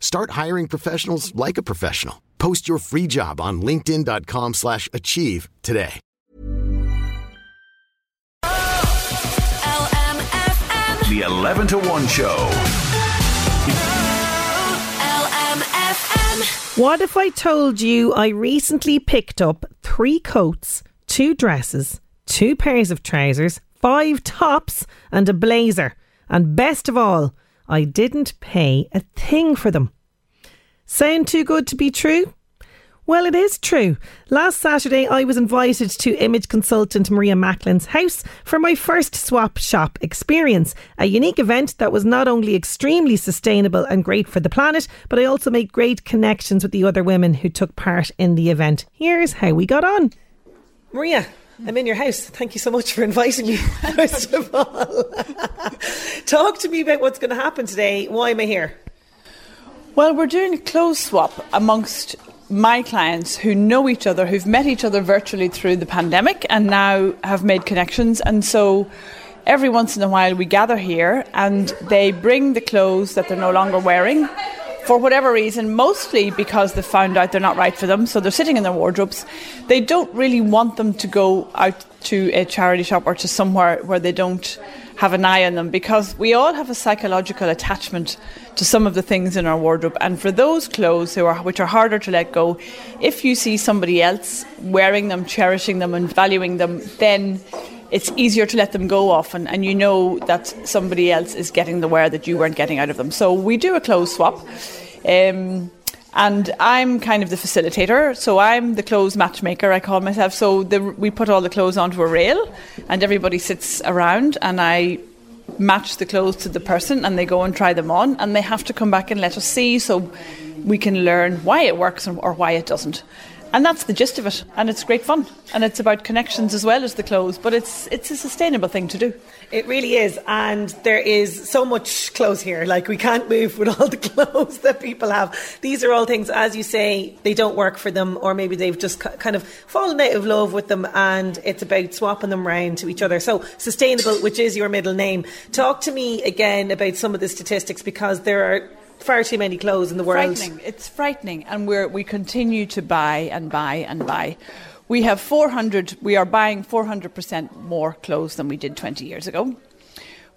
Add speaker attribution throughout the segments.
Speaker 1: Start hiring professionals like a professional. Post your free job on linkedin.com/achieve slash achieve today.
Speaker 2: LMFM.
Speaker 3: The 11 to 1 Show.
Speaker 2: LMFM.
Speaker 4: What if I told you I recently picked up three coats, two dresses, two pairs of trousers, five tops, and a blazer? And best of all, I didn't pay a thing for them. Sound too good to be true? Well, it is true. Last Saturday, I was invited to image consultant Maria Macklin's house for my first swap shop experience, a unique event that was not only extremely sustainable and great for the planet, but I also made great connections with the other women who took part in the event. Here's how we got on. Maria, I'm in your house. Thank you so much for inviting me, first of all. Talk to me about what's going to happen today. Why am I here?
Speaker 5: Well, we're doing a clothes swap amongst my clients who know each other, who've met each other virtually through the pandemic and now have made connections. And so every once in a while we gather here and they bring the clothes that they're no longer wearing for whatever reason, mostly because they found out they're not right for them, so they're sitting in their wardrobes. They don't really want them to go out to a charity shop or to somewhere where they don't have an eye on them because we all have a psychological attachment to some of the things in our wardrobe. And for those clothes who are, which are harder to let go, if you see somebody else wearing them, cherishing them, and valuing them, then it's easier to let them go often and you know that somebody else is getting the wear that you weren't getting out of them. So we do a clothes swap. Um, and I'm kind of the facilitator, so I'm the clothes matchmaker, I call myself. So the, we put all the clothes onto a rail, and everybody sits around, and I match the clothes to the person, and they go and try them on, and they have to come back and let us see so we can learn why it works or why it doesn't. And that's the gist of it, and it's great fun, and it's about connections as well as the clothes. But it's it's a sustainable thing to do.
Speaker 4: It really is, and there is so much clothes here. Like we can't move with all the clothes that people have. These are all things, as you say, they don't work for them, or maybe they've just kind of fallen out of love with them, and it's about swapping them round to each other. So sustainable, which is your middle name. Talk to me again about some of the statistics because there are far too many clothes in the world.
Speaker 5: Frightening. It's frightening, and we we continue to buy and buy and buy. We have 400. We are buying 400 percent more clothes than we did 20 years ago.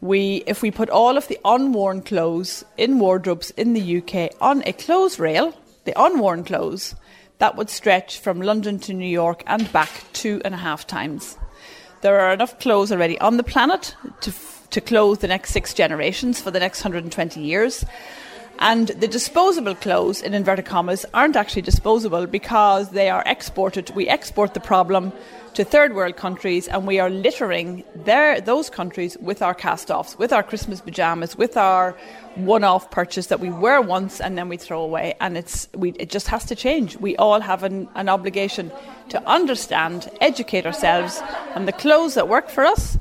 Speaker 5: We, if we put all of the unworn clothes in wardrobes in the UK on a clothes rail, the unworn clothes, that would stretch from London to New York and back two and a half times. There are enough clothes already on the planet to, to clothe the next six generations for the next 120 years. And the disposable clothes, in inverted commas, aren't actually disposable because they are exported. We export the problem to third world countries and we are littering their, those countries with our cast offs, with our Christmas pyjamas, with our one off purchase that we wear once and then we throw away. And it's, we, it just has to change. We all have an, an obligation to understand, educate ourselves, and the clothes that work for us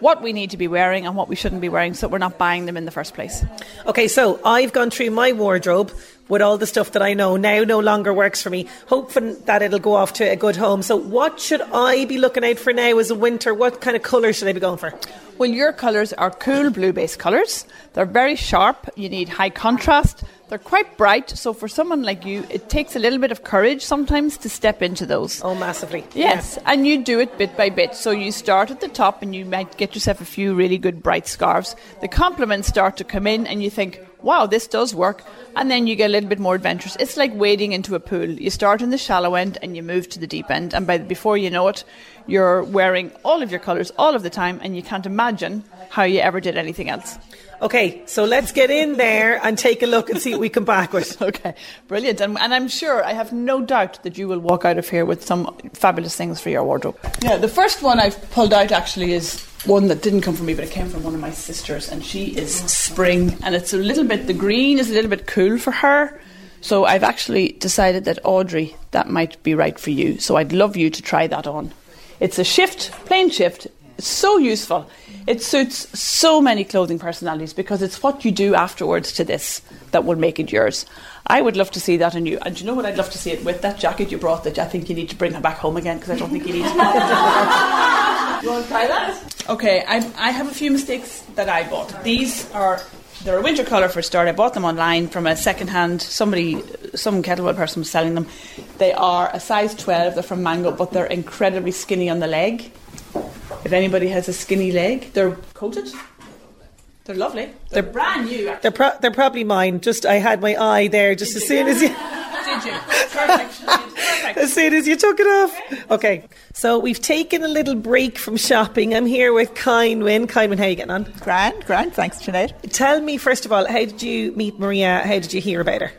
Speaker 5: what we need to be wearing and what we shouldn't be wearing so we're not buying them in the first place.
Speaker 4: Okay, so I've gone through my wardrobe with all the stuff that I know now no longer works for me, hoping that it'll go off to a good home. So, what should I be looking out for now as a winter? What kind of colour should I be going for?
Speaker 5: Well, your colours are cool blue based colours. They're very sharp. You need high contrast. They're quite bright. So, for someone like you, it takes a little bit of courage sometimes to step into those.
Speaker 4: Oh, massively.
Speaker 5: Yes,
Speaker 4: Yeah.
Speaker 5: and you do it bit by bit. So you start at the top and you might get yourself a few really good bright scarves. The compliments start to come in and you think, wow, this does work. And then you get a little bit more adventurous. It's like wading into a pool. You start in the shallow end and you move to the deep end. And by before you know it, you're wearing all of your colours all of the time and you can't imagine how you ever did anything else.
Speaker 4: Okay, so let's get in there and take a look and see what we come back with.
Speaker 5: Okay, brilliant. And, and I'm sure, I have no doubt that you will walk out of here with some fabulous things for your wardrobe. Yeah, the first one I've pulled out actually is one that didn't come from me, but it came from one of my sisters, and she is spring, and it's a little bit, the green is a little bit cool for her. So I've actually decided that Audrey, that might be right for you. So I'd love you to try that on. It's a shift, plain shift. It's so useful. It suits so many clothing personalities because it's what you do afterwards to this that will make it yours. I would love to see that in you. And you know what I'd love to see it with? That jacket you brought that I think you need to bring her back home again because I don't think you need to. you want to try that? Okay, I, I have a few mistakes that I bought. These are they're a winter colour for a start. I bought them online from a second hand. Somebody, some kettlewell person was selling them. They are a size 12. They're from Mango, but they're incredibly skinny on the leg. If anybody has a skinny leg, they're coated. They're lovely. They're, brand new. Actually.
Speaker 4: They're pro- they're probably mine. Just I had my eye there just as soon as you
Speaker 5: Did you? Perfect.
Speaker 4: As soon as you took it off. Okay, so we've taken a little break from shopping. I'm here with Kynwyn. Kynwyn, how are you getting on?
Speaker 2: Grand, grand. Thanks, Sinead.
Speaker 4: Tell me first of all, how did you meet Maria? How did you hear about her?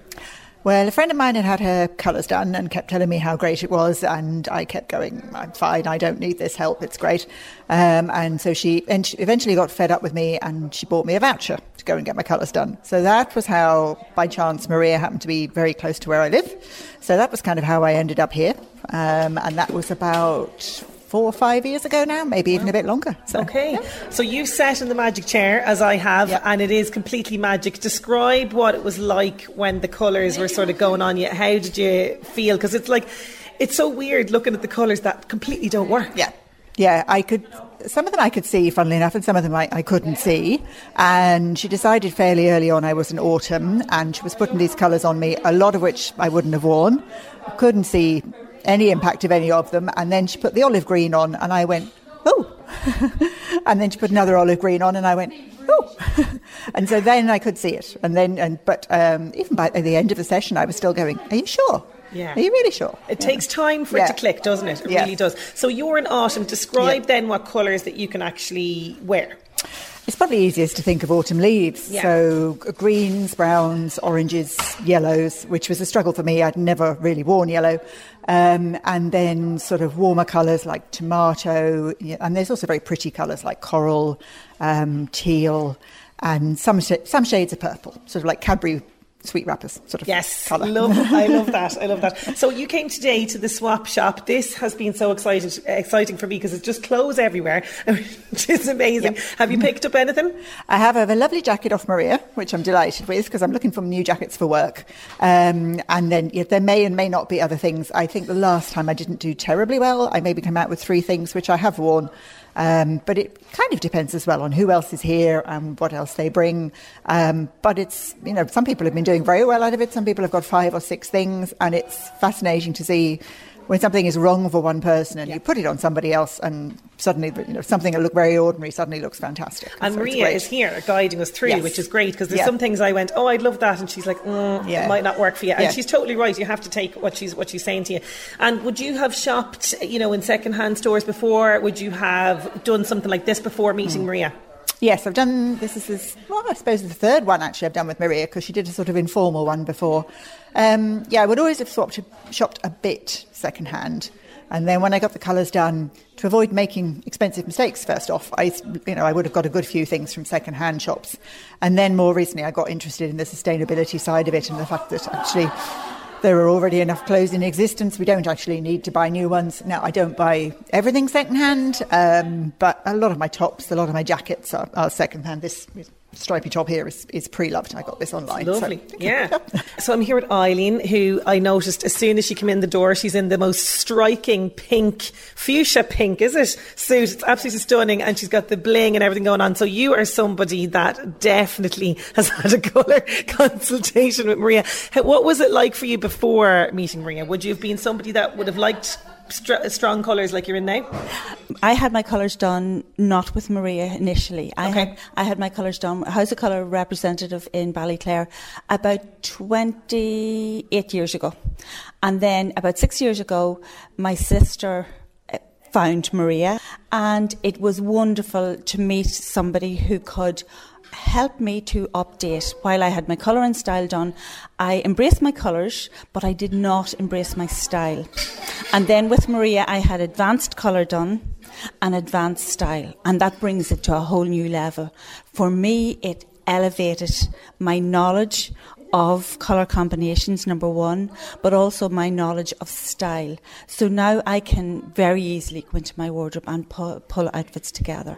Speaker 2: Well, a friend of mine had had her colours done and kept telling me how great it was, and I kept going, I'm fine, I don't need this help, it's great. Um, and so she en- eventually got fed up with me and she bought me a voucher to go and get my colours done. So that was how, by chance, Maria happened to be very close to where I live. So that was kind of how I ended up here. Um, and that was about four or five years ago now, maybe even a bit longer. So,
Speaker 4: Okay,
Speaker 2: yeah.
Speaker 4: so you sat in the magic chair as I have,
Speaker 2: Yep.
Speaker 4: and it is completely magic. Describe what it was like when the colours were sort of going on you. How did you feel? Because it's like, it's so weird looking at the colours that completely don't work.
Speaker 2: Yeah. Yeah, I could. Some of them I could see, funnily enough, and some of them I, I couldn't see. And she decided fairly early on I was an autumn, and she was putting these colours on me, a lot of which I wouldn't have worn. Couldn't see any impact of any of them. And then she put the olive green on, and I went, oh. and then she put another olive green on, and I went, oh. and so then I could see it. And then, and but um, even by the end of the session, I was still going, are you sure?
Speaker 4: Yeah.
Speaker 2: Are you really sure?
Speaker 4: It takes time for it to click, doesn't it? It
Speaker 2: Yeah.
Speaker 4: really does. So you're in autumn. Describe
Speaker 2: Yeah.
Speaker 4: then what colours that you can actually wear.
Speaker 2: It's probably easiest to think of autumn leaves.
Speaker 4: Yeah.
Speaker 2: So greens, browns, oranges, yellows, which was a struggle for me. I'd never really worn yellow. Um, and then sort of warmer colours like tomato. And there's also very pretty colours like coral, um, teal, and some, sh- some shades of purple, sort of like Cadbury sweet wrappers sort of
Speaker 4: Yes,
Speaker 2: colour.
Speaker 4: love. I love that. I love that. So you came today to the swap shop. This has been so excited, exciting for me because it's just clothes everywhere, which is amazing.
Speaker 2: Yep.
Speaker 4: Have you picked up anything?
Speaker 2: I have a lovely jacket off Maria, which I'm delighted with because I'm looking for new jackets for work. Um, and then yeah, there may and may not be other things. I think the last time I didn't do terribly well. I maybe came out with three things which I have worn. Um, but it kind of depends as well on who else is here and what else they bring. Um, but it's, you know, some people have been doing very well out of it. Some people have got five or six things. And it's fascinating to see when something is wrong for one person and you put it on somebody else and suddenly, you know, something that looked very ordinary suddenly looks fantastic.
Speaker 4: And
Speaker 2: So
Speaker 4: Maria is here guiding us through,
Speaker 2: Yes.
Speaker 4: which is great because there's
Speaker 2: Yeah.
Speaker 4: some things I went, oh, I'd love that, and she's like, mm,
Speaker 2: Yeah.
Speaker 4: it might not work for you. And
Speaker 2: Yeah.
Speaker 4: she's totally right. You have to take what she's what she's saying to you. And would you have shopped, you know, in second-hand stores before? Would you have done something like this before meeting Maria?
Speaker 2: Yes, I've done. This is this, well, I suppose the third one actually I've done with Maria because she did a sort of informal one before. Um, yeah, I would always have swapped, shopped a bit secondhand, and then when I got the colours done, to avoid making expensive mistakes, first off, I you know I would have got a good few things from secondhand shops, and then more recently I got interested in the sustainability side of it and the fact that actually. There are already enough clothes in existence. We don't actually need to buy new ones. Now, I don't buy everything secondhand, um, but a lot of my tops, a lot of my jackets are, are secondhand. This stripy top here is, is pre-loved. I got this online. so-
Speaker 4: Lovely. yeah. So I'm here with Eileen, who I noticed as soon as she came in the door, she's in the most striking pink, fuchsia pink, is it? Suit. It's absolutely stunning. And she's got the bling and everything going on. So you are somebody that definitely has had a colour consultation with Maria. What was it like for you before meeting Maria? Would you have been somebody that would have liked str- strong colours like you're in now?
Speaker 3: I had my colours done not with Maria initially. I
Speaker 4: Okay.
Speaker 3: had I had my colours done House of Colour representative in Ballyclare about twenty eight years ago, and then about six years ago, my sister uh, found Maria, and it was wonderful to meet somebody who could help me to update while I had my colour and style done. I embraced my colours, but I did not embrace my style. And then with Maria, I had advanced colour done and advanced style, and that brings it to a whole new level. For me, it elevated my knowledge of colour combinations, number one, but also my knowledge of style. So now I can very easily go into my wardrobe and pull, pull outfits together.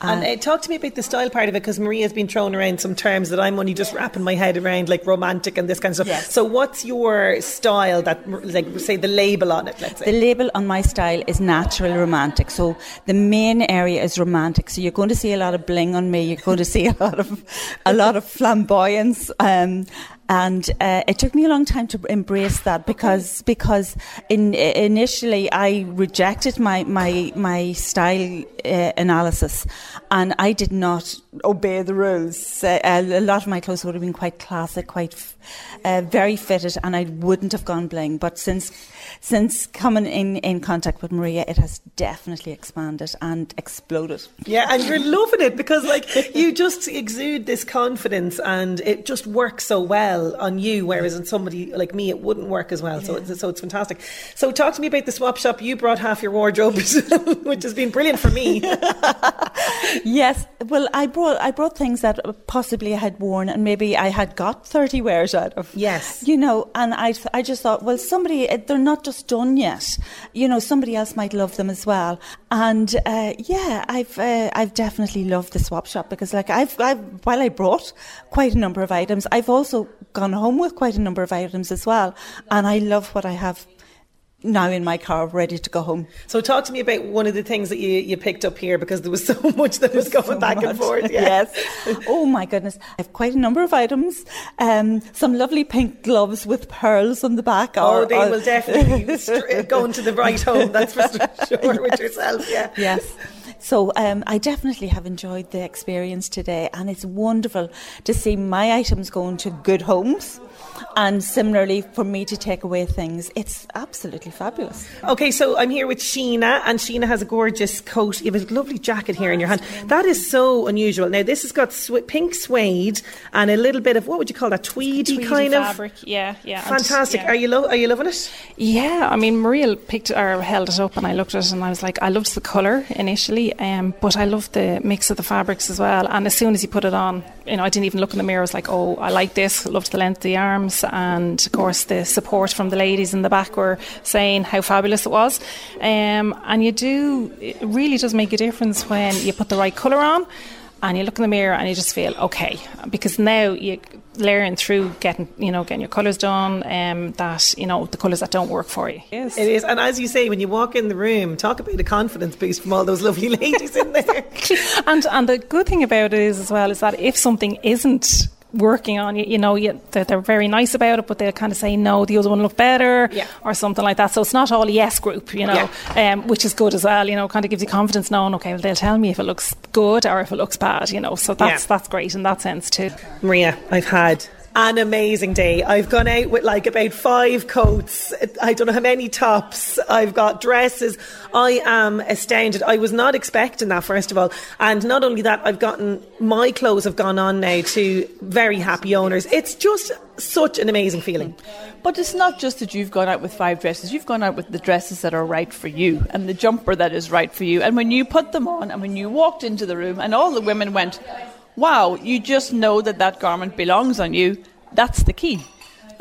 Speaker 4: And uh, talk to me about the style part of it because Maria's been throwing around some terms that I'm only just wrapping my head around, like romantic and this kind of stuff.
Speaker 3: Yes.
Speaker 4: So, what's your style that, like, say, the label on it, let's say?
Speaker 3: The label on my style is natural romantic. So the main area is romantic. So you're going to see a lot of bling on me. You're going to see a lot of a lot of flamboyance. Um, and uh, it took me a long time to embrace that because because in, initially I rejected my my my style uh, analysis, and I did not obey the rules. Uh, a lot of my clothes would have been quite classic, quite f- uh, very fitted, and I wouldn't have gone bling. But since since coming in, in contact with Maria, it has definitely expanded and exploded.
Speaker 4: Yeah, and you're loving it because like you just exude this confidence and it just works so well on you, whereas in somebody like me it wouldn't work as well. So it's so it's fantastic. So talk to me about the swap shop. You brought half your wardrobe, which has been brilliant for me.
Speaker 3: Yes, well, I brought I brought things that possibly I had worn and maybe I had got thirty wears out of.
Speaker 4: Yes.
Speaker 3: you know, and I I just thought, well, somebody they're not just done yet. You know, somebody else might love them as well. And uh, yeah, I've uh, I've definitely loved the swap shop because like I've, I've while I brought quite a number of items, I've also gone home with quite a number of items as well, and I love what I have now in my car ready to go home.
Speaker 4: So talk to me about one of the things that you, you picked up here because there was so much that was going
Speaker 3: so
Speaker 4: back and forth. Yeah.
Speaker 3: yes. Oh my goodness. I have quite a number of items. Um, some lovely pink gloves with pearls on the back.
Speaker 4: Oh, they
Speaker 3: or-
Speaker 4: will definitely be str- going to the right home. That's for sure with yourself. Yeah.
Speaker 3: yes. So um, I definitely have enjoyed the experience today, and it's wonderful to see my items going to good homes, and similarly for me to take away things. It's absolutely fabulous.
Speaker 4: Okay, so I'm here with Sheena, and Sheena has a gorgeous coat. You have a lovely jacket here in your hand. That is so unusual. Now, this has got sw- pink suede and a little bit of what would you call that? Tweedy,
Speaker 6: Tweedy
Speaker 4: kind
Speaker 6: fabric, yeah, yeah. and-
Speaker 4: Fantastic.
Speaker 6: yeah.
Speaker 4: Are you lo- are you loving it?
Speaker 6: Yeah, I mean, Maria picked or held it up, and I looked at it, and I was like, I loved the colour initially, um, but I love the mix of the fabrics as well. And as soon as you put it on, you know, I didn't even look in the mirror. I was like, oh, I like this. Loved the length of the arms, and of course the support from the ladies in the back were saying how fabulous it was. Um, and you do, it really does make a difference when you put the right colour on. And you look in the mirror and you just feel okay because now you layering through getting you know getting your colours done um, that you know the colours that don't work for you. Yes.
Speaker 4: It is, and as you say, when you walk in the room, talk about a confidence boost from all those lovely ladies in there.
Speaker 6: and and the good thing about it is as well is that if something isn't working on you, you know, you, they're, they're very nice about it, but they'll kind of say no, the other one looked better,
Speaker 4: Yeah.
Speaker 6: or something like that. So it's not all a yes group, you know, um, which is good as well. You know, kind of gives you confidence knowing, okay, well, they'll tell me if it looks good or if it looks bad. You know, so that's
Speaker 4: Yeah.
Speaker 6: that's great in that sense too.
Speaker 4: Maria, I've had an amazing day. I've gone out with like about five coats. I don't know how many tops. I've got dresses. I am astounded. I was not expecting that, first of all. And not only that, I've gotten my clothes have gone on now to very happy owners. It's just such an amazing feeling.
Speaker 5: But it's not just that you've gone out with five dresses, you've gone out with the dresses that are right for you and the jumper that is right for you. And when you put them on and when you walked into the room and all the women went, wow, you just know that that garment belongs on you, that's the key.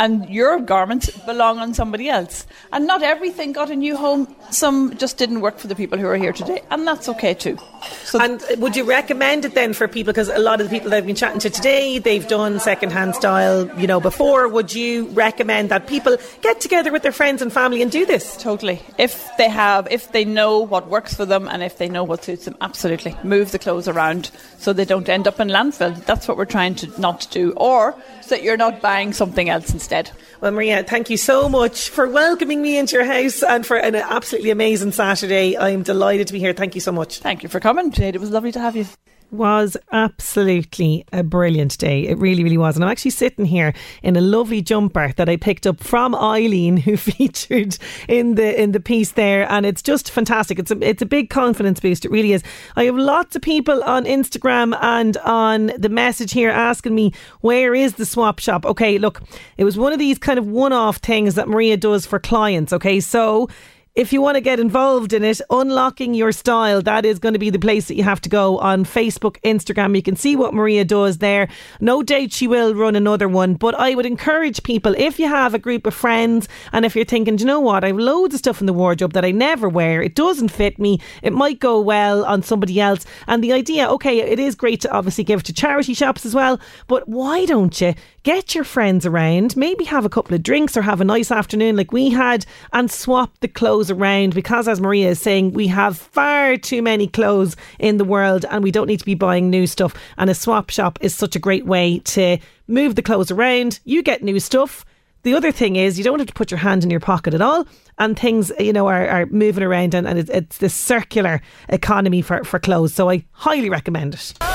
Speaker 5: And your garments belong on somebody else. And not everything got a new home. Some just didn't work for the people who are here today. And that's okay too. So
Speaker 4: And would you recommend it then for people? Because a lot of the people that I've been chatting to today, they've done second-hand style, you know, before. Would you recommend that people get together with their friends and family and do this?
Speaker 5: Totally. If they have, if they know what works for them and if they know what suits them, absolutely. Move the clothes around so they don't end up in landfill. That's what we're trying to not do. Or so that you're not buying something else instead. Instead.
Speaker 7: Well, Maria, thank you so much for welcoming me into your house and for an absolutely amazing Saturday. I'm delighted to be here. Thank you so much.
Speaker 5: Thank you for coming, Jade. It was lovely to have you
Speaker 7: was absolutely a brilliant day. It really, really was. And I'm actually sitting here in a lovely jumper that I picked up from Eileen, who featured in the in the piece there, and it's just fantastic. It's a it's a big confidence boost. It really is. I have lots of people on Instagram and on the message here asking me where is the swap shop. Okay, look, it was one of these kind of one off things that Maria does for clients. Okay, so if you want to get involved in it, unlocking your style, that is going to be the place that you have to go on Facebook, Instagram. You can see what Maria does there. No doubt she will run another one, but I would encourage people if you have a group of friends and if you're thinking, you know what, I have loads of stuff in the wardrobe that I never wear, it doesn't fit me, it might go well on somebody else. And the idea, okay, it is great to obviously give to charity shops as well, but why don't you get your friends around, maybe have a couple of drinks or have a nice afternoon like we had and swap the clothes around because, as Maria is saying, we have far too many clothes in the world and we don't need to be buying new stuff. And a swap shop is such a great way to move the clothes around. You get new stuff. The other thing is you don't have to put your hand in your pocket at all, and things you know are, are moving around, and, and it's, it's this circular economy for, for clothes. So I highly recommend it.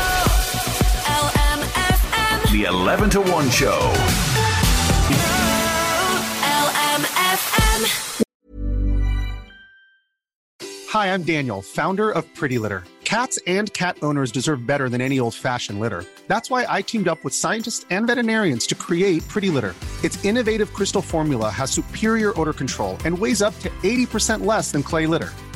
Speaker 8: The 11 to 1 show.
Speaker 9: Hi, I'm Daniel, founder of Pretty Litter. Cats and cat owners deserve better than any old fashioned litter. That's why I teamed up with scientists and veterinarians to create Pretty Litter. Its innovative crystal formula has superior odor control and weighs up to 80% less than clay litter.